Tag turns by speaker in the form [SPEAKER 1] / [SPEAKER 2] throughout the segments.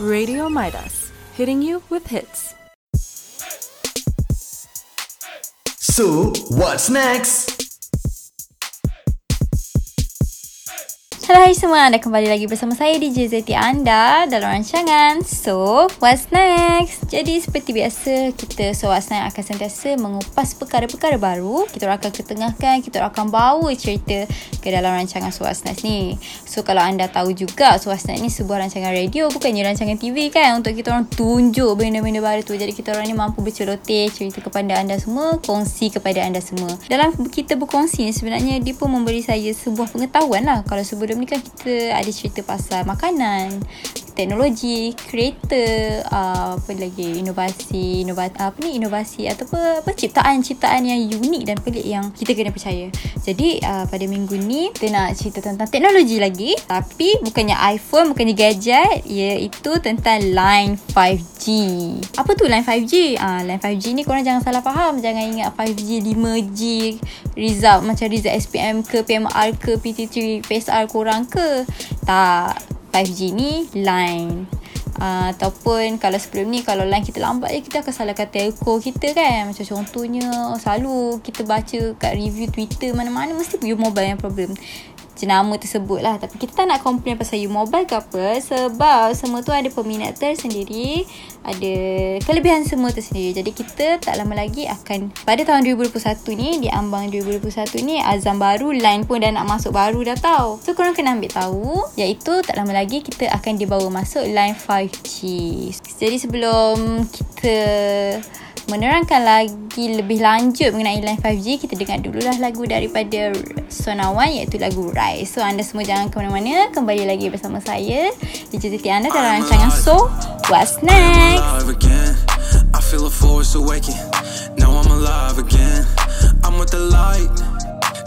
[SPEAKER 1] Radio Midas, hitting you with hits.
[SPEAKER 2] So, what's next?
[SPEAKER 3] Hai semua, anda kembali lagi bersama saya DJ Zeti anda dalam rancangan So, what's next? Jadi seperti biasa, kita So What's Next akan sentiasa mengupas perkara-perkara baru. Kita akan ketengahkan, kita akan bawa cerita ke dalam rancangan So What's Next ni. So, kalau anda tahu juga So What's Next ni sebuah rancangan radio Bukannya rancangan TV kan? Untuk kita orang tunjuk benda-benda baru tu. Jadi kita orang ni mampu berceloteh cerita kepada anda semua Kongsi kepada anda semua. Dalam kita berkongsi ni sebenarnya dia pun memberi saya sebuah pengetahuan lah. Kalau sebelum sebelum ni kan kita ada cerita pasal makanan, teknologi, kereta, uh, apa lagi inovasi, inovasi apa ni inovasi atau apa, apa ciptaan-ciptaan yang unik dan pelik yang kita kena percaya. Jadi uh, pada minggu ni kita nak cerita tentang teknologi lagi tapi bukannya iPhone, bukannya gadget, iaitu tentang line 5G. Apa tu line 5G? Ah uh, line 5G ni korang jangan salah faham, jangan ingat 5G, 5G result macam result SPM ke PMR ke PT3 PSR korang ke tak 5G ni line. Uh, ataupun kalau sebelum ni kalau line kita lambat je kita akan salahkan telco kita kan. Macam contohnya selalu kita baca kat review Twitter mana-mana mesti view mobile yang problem jenama tersebut lah. Tapi kita tak nak komplain pasal you mobile ke apa Sebab semua tu ada peminat tersendiri Ada kelebihan semua tersendiri. Jadi kita tak lama lagi akan Pada tahun 2021 ni Di ambang 2021 ni Azam baru Line pun dah nak masuk baru dah tau. So korang kena ambil tahu Iaitu tak lama lagi kita akan dibawa masuk Line 5G Jadi sebelum kita menerangkan lagi lebih lanjut mengenai line 5G kita dengar dululah lagu daripada Sonawan iaitu lagu Rise. So anda semua jangan ke mana-mana. Kembali lagi bersama saya DJ Titi anda dalam rancangan So What's Next? I feel a force awaken Now I'm alive again. I'm with the light.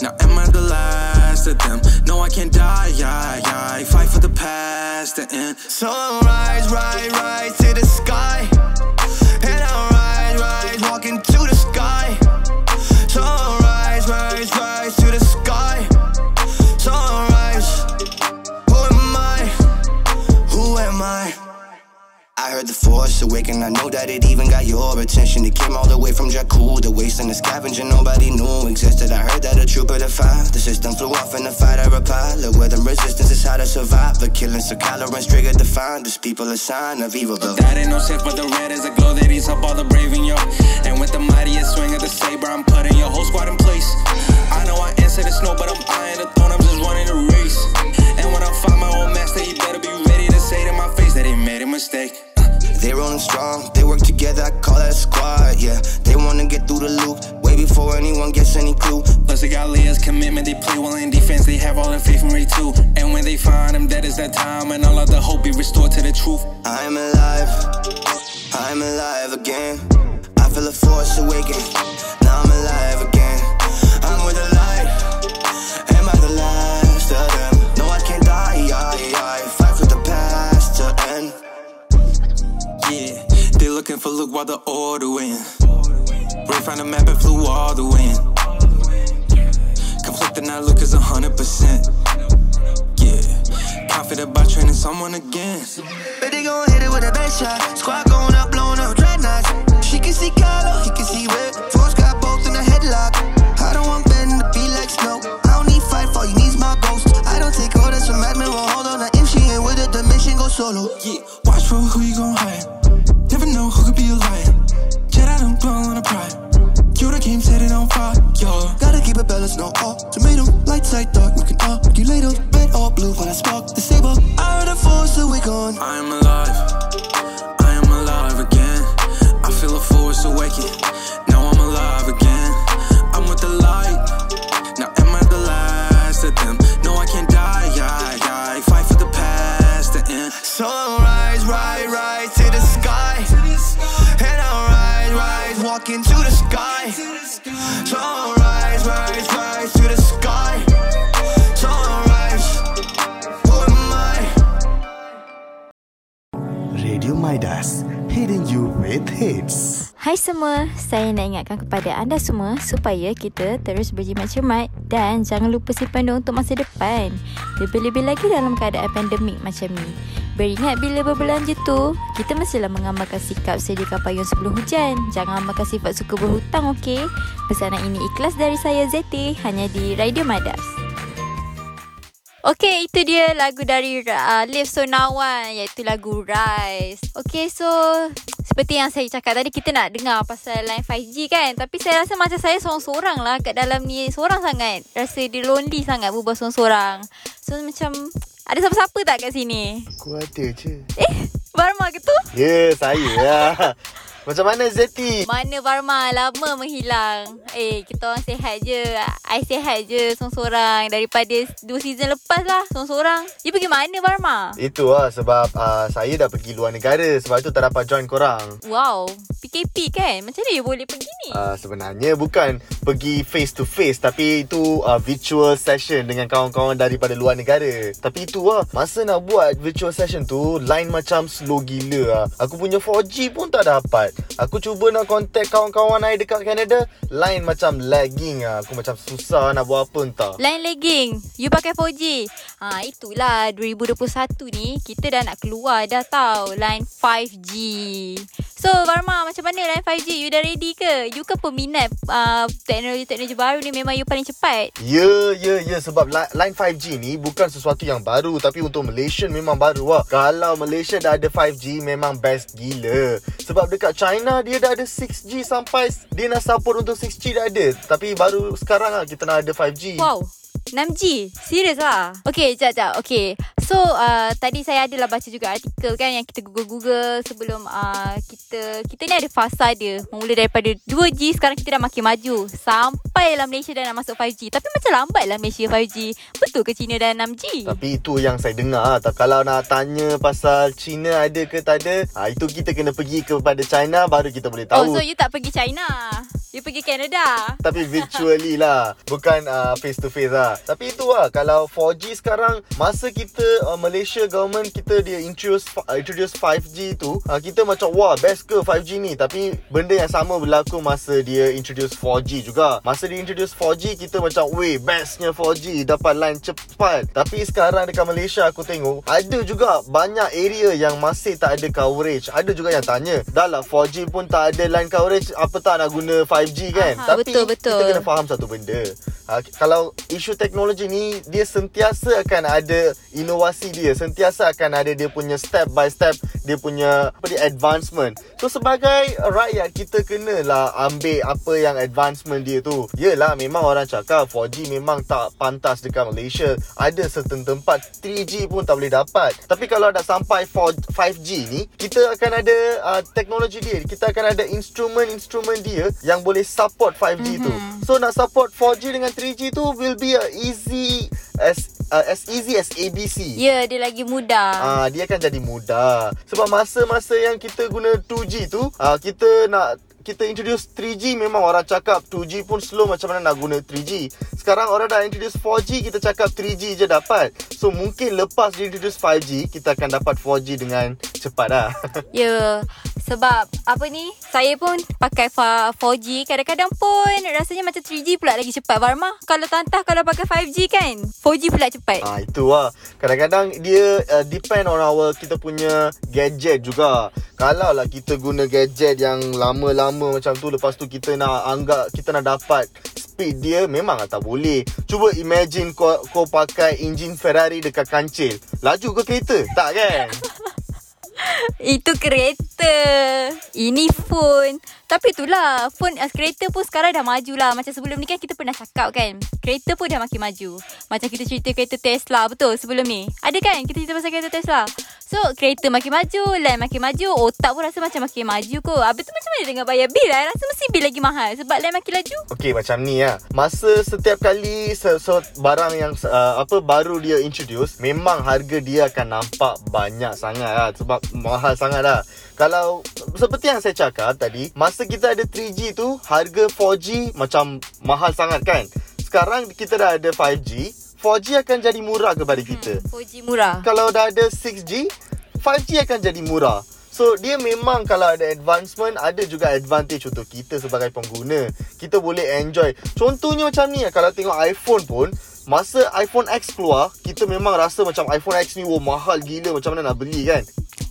[SPEAKER 3] Now am I the last of them? No, I can't die, yeah, yeah. Fight for the past, the end. So rise, rise, rise awaken. I know that it even got your attention. It came all the way from Jakku, the waste and the scavenging nobody knew existed. I heard that a trooper defied. The system flew off in the fight. I replied, Look where the resistance is how to survive. The killing so tolerance triggered defined. This people a sign of evil. But that ain't no sense, but the red is a glow that eats up all the brave in yo. And with the mightiest swing of the saber, I'm putting your whole squad in place. I know I answer the snow, but I'm eyeing the throne. That time, and all of the hope be restored to the truth. I'm alive, I'm alive again. I feel a force awaken, now I'm alive again. I'm with the light, am I the last of them? No, I can't die, I, I fight for the past to end. Yeah, they're looking for Luke while the order win. Ray found a map and flew all the way in. Conflicted now, look is a hundred percent. Yeah, confident about training someone again.
[SPEAKER 4] Bet they gon' hit it with a bass shot. Squad going up, blowing up dreadnoughts. She can see color, he can see red. Force got both in a headlock. I don't want Ben to be like snow. I don't need fight for you, needs my ghost. I don't take orders from admin, well, hold on. Now if she ain't with it, the mission go solo.
[SPEAKER 5] Yeah, watch for who with
[SPEAKER 2] hits.
[SPEAKER 3] Hai semua, saya nak ingatkan kepada anda semua supaya kita terus berjimat cermat dan jangan lupa simpan duit untuk masa depan. Lebih-lebih lagi dalam keadaan pandemik macam ni. Beringat bila berbelanja tu, kita mestilah mengamalkan sikap sediakan payung sebelum hujan. Jangan amalkan sifat suka berhutang, okey? Pesanan ini ikhlas dari saya ZT hanya di Radio Madas. Okay, itu dia lagu dari uh, Live Sonawan iaitu lagu Rise. Okay, so seperti yang saya cakap tadi kita nak dengar pasal line 5G kan. Tapi saya rasa macam saya seorang-seorang lah kat dalam ni. Seorang sangat. Rasa dia lonely sangat berbual seorang-seorang. So macam ada siapa-siapa tak kat sini?
[SPEAKER 6] Aku ada je.
[SPEAKER 3] Eh, Barma ke tu?
[SPEAKER 6] Ya, yeah, saya lah. Macam mana Zeti?
[SPEAKER 3] Mana Barma lama menghilang. Eh, kita orang sihat je. I sihat je seorang-seorang. Daripada dua season lepas lah seorang-seorang. You pergi mana Barma?
[SPEAKER 6] Itu lah sebab uh, saya dah pergi luar negara. Sebab tu tak dapat join korang.
[SPEAKER 3] Wow, PKP kan? Macam mana you boleh pergi ni?
[SPEAKER 6] Uh, sebenarnya bukan pergi face to face tapi itu uh, virtual session dengan kawan-kawan daripada luar negara. Tapi itu lah, masa nak buat virtual session tu, line macam slow gila lah. Aku punya 4G pun tak dapat. Aku cuba nak contact kawan-kawan saya dekat Canada, line macam lagging lah. Aku macam susah nak buat apa entah.
[SPEAKER 3] Line lagging. You pakai 4G. Ha, itulah 2021 ni kita dah nak keluar dah tau line 5G. So Barma macam mana line 5G? You dah ready ke? You ke peminat uh, teknologi-teknologi baru ni memang you paling cepat?
[SPEAKER 6] Ya, ya, ya sebab li- line 5G ni bukan sesuatu yang baru tapi untuk Malaysia memang baru lah. Kalau Malaysia dah ada 5G memang best gila. Sebab dekat China dia dah ada 6G sampai dia nak support untuk 6G dah ada. Tapi baru sekarang lah kita nak ada 5G.
[SPEAKER 3] Wow. 6G? Serius lah? Okay, sekejap, sekejap. Okay. So, uh, tadi saya adalah baca juga artikel kan yang kita google-google sebelum uh, kita... Kita ni ada fasa dia. Memula daripada 2G, sekarang kita dah makin maju. Sampai lah Malaysia dah nak masuk 5G. Tapi macam lambat lah Malaysia 5G. Betul ke China dah 6G?
[SPEAKER 6] Tapi itu yang saya dengar. Tak kalau nak tanya pasal China ada ke tak ada, ha, itu kita kena pergi kepada China baru kita boleh tahu.
[SPEAKER 3] Oh, so you tak pergi China? You pergi Canada?
[SPEAKER 6] Tapi virtually lah. Bukan uh, face to face lah. Tapi itu lah Kalau 4G sekarang Masa kita uh, Malaysia government Kita dia introduce uh, Introduce 5G tu uh, Kita macam Wah best ke 5G ni? Tapi Benda yang sama berlaku Masa dia introduce 4G juga. Masa dia introduce 4G Kita macam Weh bestnya 4G Dapat line cepat. Tapi sekarang dekat Malaysia Aku tengok Ada juga Banyak area yang Masih tak ada coverage. Ada juga yang tanya Dah lah 4G pun tak ada line coverage Apa tak nak guna 5G kan.
[SPEAKER 3] Aha,
[SPEAKER 6] Tapi
[SPEAKER 3] betul, betul.
[SPEAKER 6] kita kena faham satu benda. Ha, Kalau isu teknologi ni Dia sentiasa akan ada Inovasi dia. Sentiasa akan ada dia punya step by step Dia punya Apa dia advancement. So sebagai rakyat Kita kenalah ambil apa yang advancement dia tu. Yelah memang orang cakap 4G memang tak pantas dekat Malaysia. Ada certain tempat 3G pun tak boleh dapat. Tapi kalau dah sampai 4, 5G ni Kita akan ada uh, teknologi dia. Kita akan ada instrument-instrument dia Yang boleh support 5G mm-hmm. tu So nak support 4G dengan 3G tu Will be a easy as uh, as easy as ABC
[SPEAKER 3] Ya, yeah, dia lagi mudah.
[SPEAKER 6] Ah, dia akan jadi mudah. Sebab masa-masa yang kita guna 2G tu, ah, kita nak kita introduce 3G memang orang cakap 2G pun slow macam mana nak guna 3G. Sekarang orang dah introduce 4G kita cakap 3G je dapat. So mungkin lepas dia introduce 5G kita akan dapat 4G dengan cepat lah.
[SPEAKER 3] Ya, yeah, sebab apa ni, saya pun pakai 4G. Kadang-kadang pun rasanya macam 3G pula lagi cepat. Barma, kalau tantah kalau pakai 5G kan, 4G pula cepat.
[SPEAKER 6] Ah itu lah. Kadang-kadang dia uh, depend on our kita punya gadget juga. Kalau lah kita guna gadget yang lama-lama macam tu lepas tu kita nak anggap kita nak dapat speed dia memang tak boleh. Cuba imagine kau kau pakai enjin Ferrari dekat kancil. Laju ke kereta? Tak kan?
[SPEAKER 3] Itu kereta. Ini phone. Tapi itulah, phone uh, kereta pun sekarang dah maju lah. Macam sebelum ni kan kita pernah cakap kan. Kereta pun dah makin maju. Macam kita cerita kereta Tesla betul sebelum ni. Ada kan kita cerita pasal kereta Tesla? So, kereta makin maju, line makin maju, otak pun rasa macam makin maju kot. Habis tu macam mana dengan bayar bil lah? Rasa mesti bil lagi mahal sebab line makin laju.
[SPEAKER 6] Okey macam ni lah Masa setiap kali se- se- Barang yang uh, Apa baru dia introduce Memang harga dia akan nampak Banyak sangat lah Sebab mahal sangat lah Kalau Seperti yang saya cakap tadi Masa kita ada 3G tu Harga 4G Macam Mahal sangat kan? Sekarang kita dah ada 5G 4G akan jadi murah kepada kita?
[SPEAKER 3] 4G murah.
[SPEAKER 6] kalau dah ada 6G 5G akan jadi murah. So dia memang kalau ada advancement Ada juga advantage untuk kita sebagai pengguna. Kita boleh enjoy. Contohnya macam ni Kalau tengok iPhone pun Masa iPhone X keluar Kita memang rasa macam iPhone X ni Wah mahal gila Macam mana nak beli kan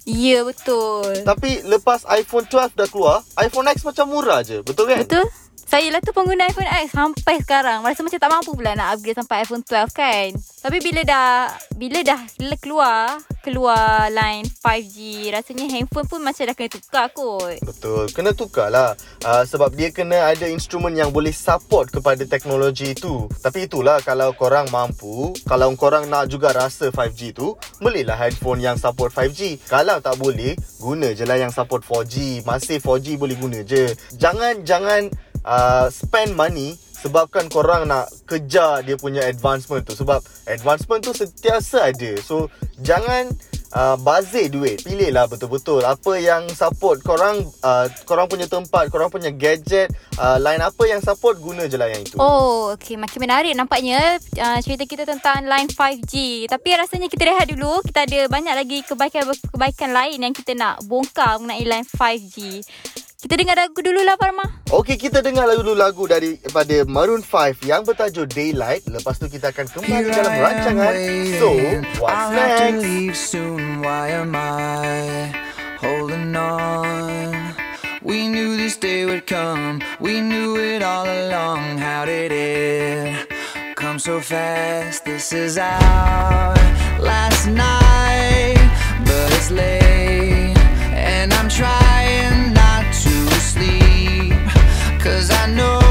[SPEAKER 3] Ya betul.
[SPEAKER 6] Tapi lepas iPhone 12 dah keluar iPhone X macam murah je. Betul kan?
[SPEAKER 3] Betul saya lah tu pengguna iPhone X sampai sekarang. Rasa macam tak mampu pula nak upgrade sampai iPhone 12 kan. Tapi bila dah bila dah keluar keluar line 5G, rasanya handphone pun macam dah kena tukar kot.
[SPEAKER 6] Betul, kena tukar lah uh, Sebab dia kena ada instrumen yang boleh support kepada teknologi itu Tapi itulah kalau korang mampu Kalau korang nak juga rasa 5G tu Belilah handphone yang support 5G Kalau tak boleh, guna je lah yang support 4G Masih 4G boleh guna je Jangan, jangan uh, spend money sebabkan korang nak kejar dia punya advancement tu sebab advancement tu sentiasa ada so jangan uh, bazir duit pilih lah betul-betul apa yang support korang uh, korang punya tempat korang punya gadget uh, line apa yang support guna je lah yang itu
[SPEAKER 3] Oh, okay. Makin menarik nampaknya uh, cerita kita tentang line 5G. Tapi rasanya kita rehat dulu. Kita ada banyak lagi kebaikan-kebaikan lain yang kita nak bongkar mengenai line 5G. Kita dengar lagu dulu lah, Farma.
[SPEAKER 6] Okey, kita dengar dulu lagu daripada Maroon 5 yang bertajuk Daylight. Lepas tu kita akan kembali dalam rancangan. So, what's
[SPEAKER 7] I'll have to
[SPEAKER 6] next?
[SPEAKER 7] leave soon. Why am I holding on? We knew this day would come. We knew it all along. How did it come so fast? This is our last night, but it's late, and I'm trying Cause I know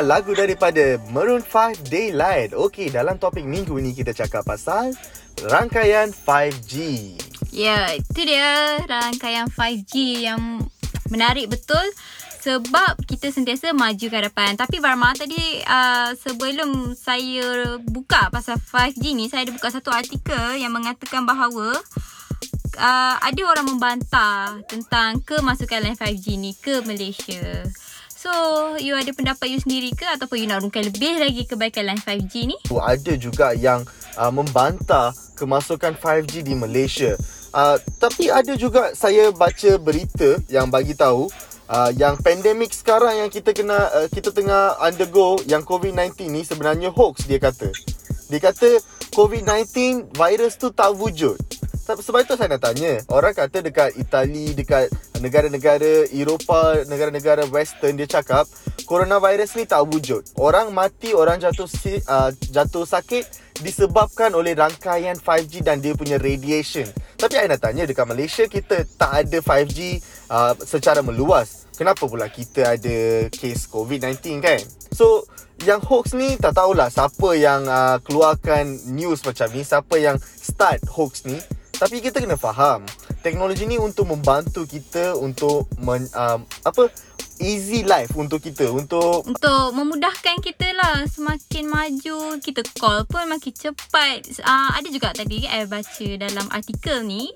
[SPEAKER 6] dengar lagu daripada Maroon 5 Daylight. Okey, dalam topik minggu ini kita cakap pasal rangkaian 5G.
[SPEAKER 3] Ya, itu dia rangkaian 5G yang menarik betul sebab kita sentiasa maju ke hadapan. Tapi Varma tadi uh, sebelum saya buka pasal 5G ni, saya ada buka satu artikel yang mengatakan bahawa uh, ada orang membantah tentang kemasukan line 5G ni ke Malaysia. So, you ada pendapat you sendiri ke ataupun you nak rungkai lebih lagi kebaikan line 5G ni?
[SPEAKER 6] Ada juga yang uh, membantah kemasukan 5G di Malaysia. Uh, tapi ada juga saya baca berita yang bagi tahu uh, yang pandemik sekarang yang kita kena uh, kita tengah undergo yang COVID-19 ni sebenarnya hoax dia kata. Dia kata COVID-19 virus tu tak wujud. Sebab itu saya nak tanya. Orang kata dekat Itali Dekat negara-negara Eropah Negara-negara western Dia cakap Coronavirus ni tak wujud. Orang mati Orang jatuh uh, jatuh sakit Disebabkan oleh rangkaian 5G Dan dia punya radiation. Tapi saya nak tanya Dekat Malaysia Kita tak ada 5G uh, Secara meluas. Kenapa pula kita ada Case COVID-19 kan? So yang hoax ni tak tahulah siapa yang uh, keluarkan news macam ni Siapa yang start hoax ni tapi kita kena faham Teknologi ni untuk membantu kita Untuk men, um, Apa Easy life untuk kita Untuk
[SPEAKER 3] Untuk memudahkan kita lah Semakin maju. Kita call pun makin cepat. Uh, Ada juga tadi Saya baca dalam artikel ni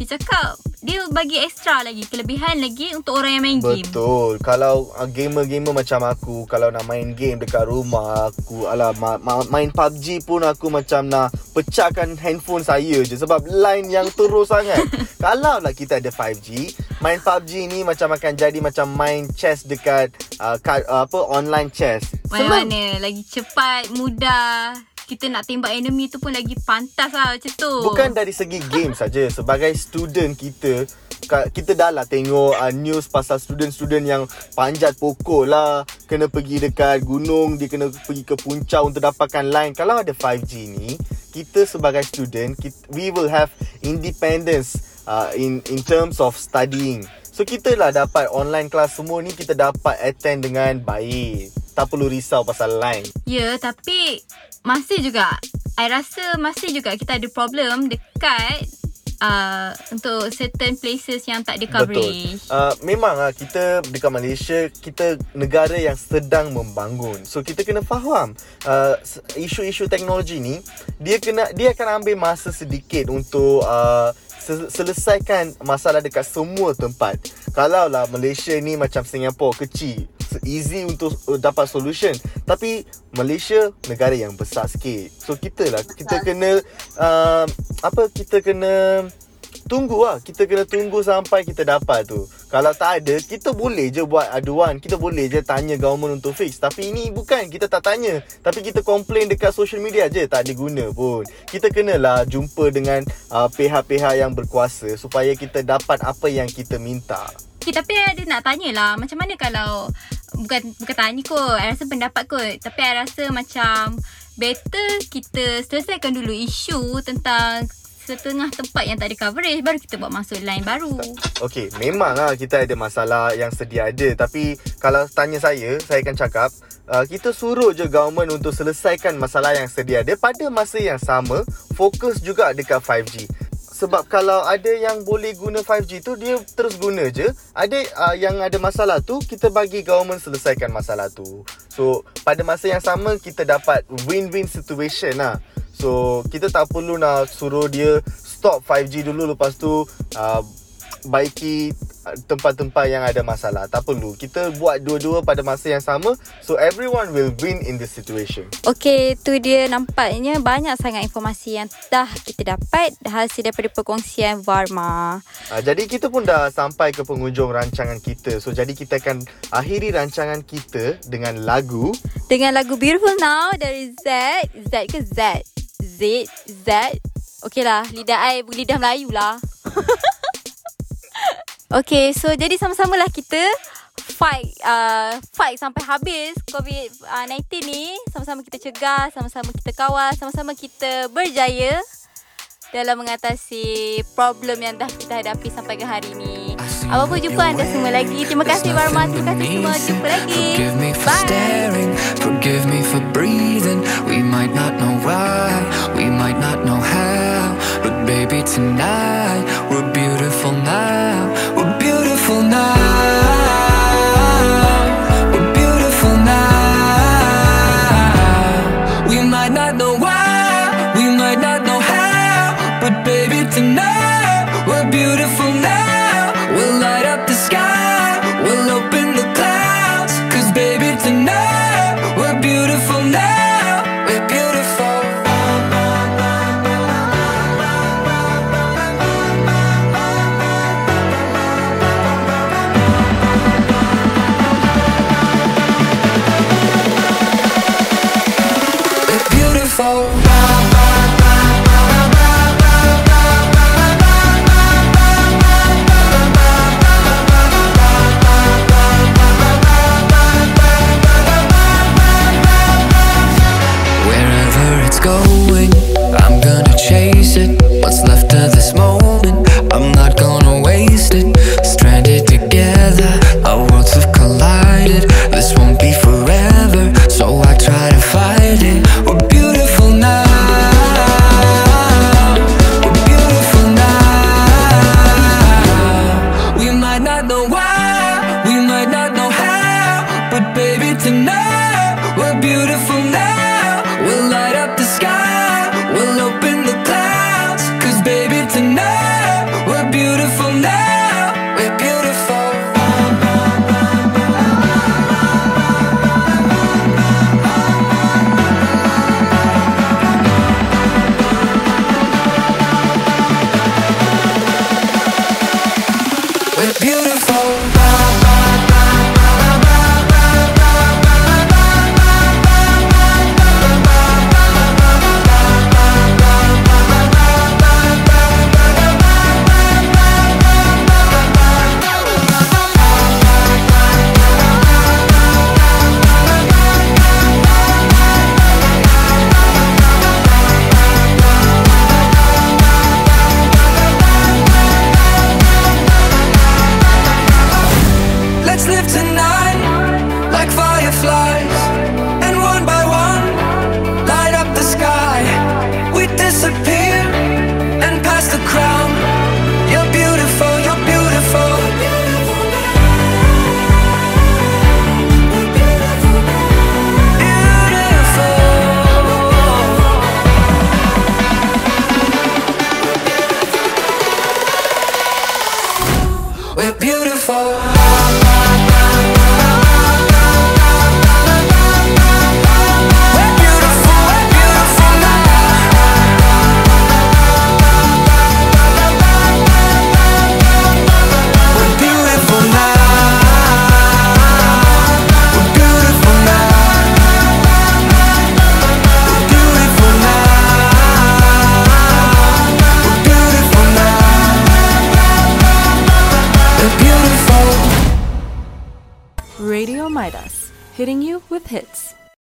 [SPEAKER 3] dia cakap dia bagi extra lagi kelebihan lagi untuk orang yang main
[SPEAKER 6] Betul.
[SPEAKER 3] game.
[SPEAKER 6] Betul. Kalau uh, gamer-gamer macam aku, kalau nak main game dekat rumah aku, ala ma- ma- main PUBG pun aku macam nak pecahkan handphone saya je sebab line yang terus sangat. kalau lah kita ada 5G, main PUBG ni macam akan jadi macam main chess dekat uh, ka- uh, apa online chess.
[SPEAKER 3] Mana-mana lagi cepat, mudah kita nak tembak enemy tu pun lagi pantas lah macam tu.
[SPEAKER 6] Bukan dari segi game saja. Sebagai student kita, kita dah lah tengok uh, news pasal student-student yang panjat pokok lah. Kena pergi dekat gunung, dia kena pergi ke puncak untuk dapatkan line. Kalau ada 5G ni, kita sebagai student, kita, we will have independence uh, in in terms of studying. So kita lah dapat online class semua ni kita dapat attend dengan baik. Tak perlu risau pasal line.
[SPEAKER 3] Ya, tapi masih juga I rasa masih juga kita ada problem dekat uh, untuk certain places yang tak ada coverage.
[SPEAKER 6] Betul. Uh, memang uh, kita dekat Malaysia kita negara yang sedang membangun. So kita kena faham uh, isu-isu teknologi ni dia kena dia akan ambil masa sedikit untuk uh, selesaikan masalah dekat semua tempat. Kalau lah Malaysia ni macam Singapura kecil, easy untuk uh, dapat solution. Tapi Malaysia negara yang besar sikit. So kita lah kita kena uh, apa kita kena tunggu lah. Kita kena tunggu sampai kita dapat tu. Kalau tak ada Kita boleh je buat aduan. Kita boleh je tanya government untuk fix. Tapi ini bukan Kita tak tanya. Tapi kita complain dekat social media je Tak ada guna pun. Kita kenalah jumpa dengan uh, Pihak-pihak yang berkuasa Supaya kita dapat apa yang kita minta.
[SPEAKER 3] Okay, tapi ada nak tanya lah Macam mana kalau Bukan bukan tanya kot I rasa pendapat kot Tapi I rasa macam Better kita selesaikan dulu isu Tentang setengah tempat yang tak ada coverage baru kita buat masuk line baru.
[SPEAKER 6] Okey, memanglah kita ada masalah yang sedia ada tapi kalau tanya saya, saya akan cakap uh, kita suruh je government untuk selesaikan masalah yang sedia ada pada masa yang sama fokus juga dekat 5G. Sebab kalau ada yang boleh guna 5G tu dia terus guna je. Ada uh, yang ada masalah tu kita bagi government selesaikan masalah tu. So pada masa yang sama kita dapat win-win situation lah. So kita tak perlu nak suruh dia stop 5G dulu lepas tu uh, baiki tempat-tempat yang ada masalah. Tak perlu. Kita buat dua-dua pada masa yang sama so everyone will win in this situation.
[SPEAKER 3] Okay, tu dia nampaknya banyak sangat informasi yang dah kita dapat hasil daripada perkongsian Varma.
[SPEAKER 6] Uh, jadi kita pun dah sampai ke penghujung rancangan kita. So jadi kita akan akhiri rancangan kita dengan lagu
[SPEAKER 3] dengan lagu Beautiful Now dari Z. Z ke Z? Z Z Okay lah Lidah I Lidah Melayu lah Okay so Jadi sama-sama lah kita Fight uh, Fight sampai habis COVID-19 ni Sama-sama kita cegah Sama-sama kita kawal Sama-sama kita berjaya Dalam mengatasi Problem yang dah kita hadapi Sampai ke hari ni Apa-apa jumpa anda semua lagi. Terima kasih Barma. Terima kasih semua. Jumpa lagi.
[SPEAKER 7] Forgive me for
[SPEAKER 3] Bye.
[SPEAKER 7] staring, forgive me for breathing. We might not know why, we might not know how, but baby tonight now. We're beautiful now.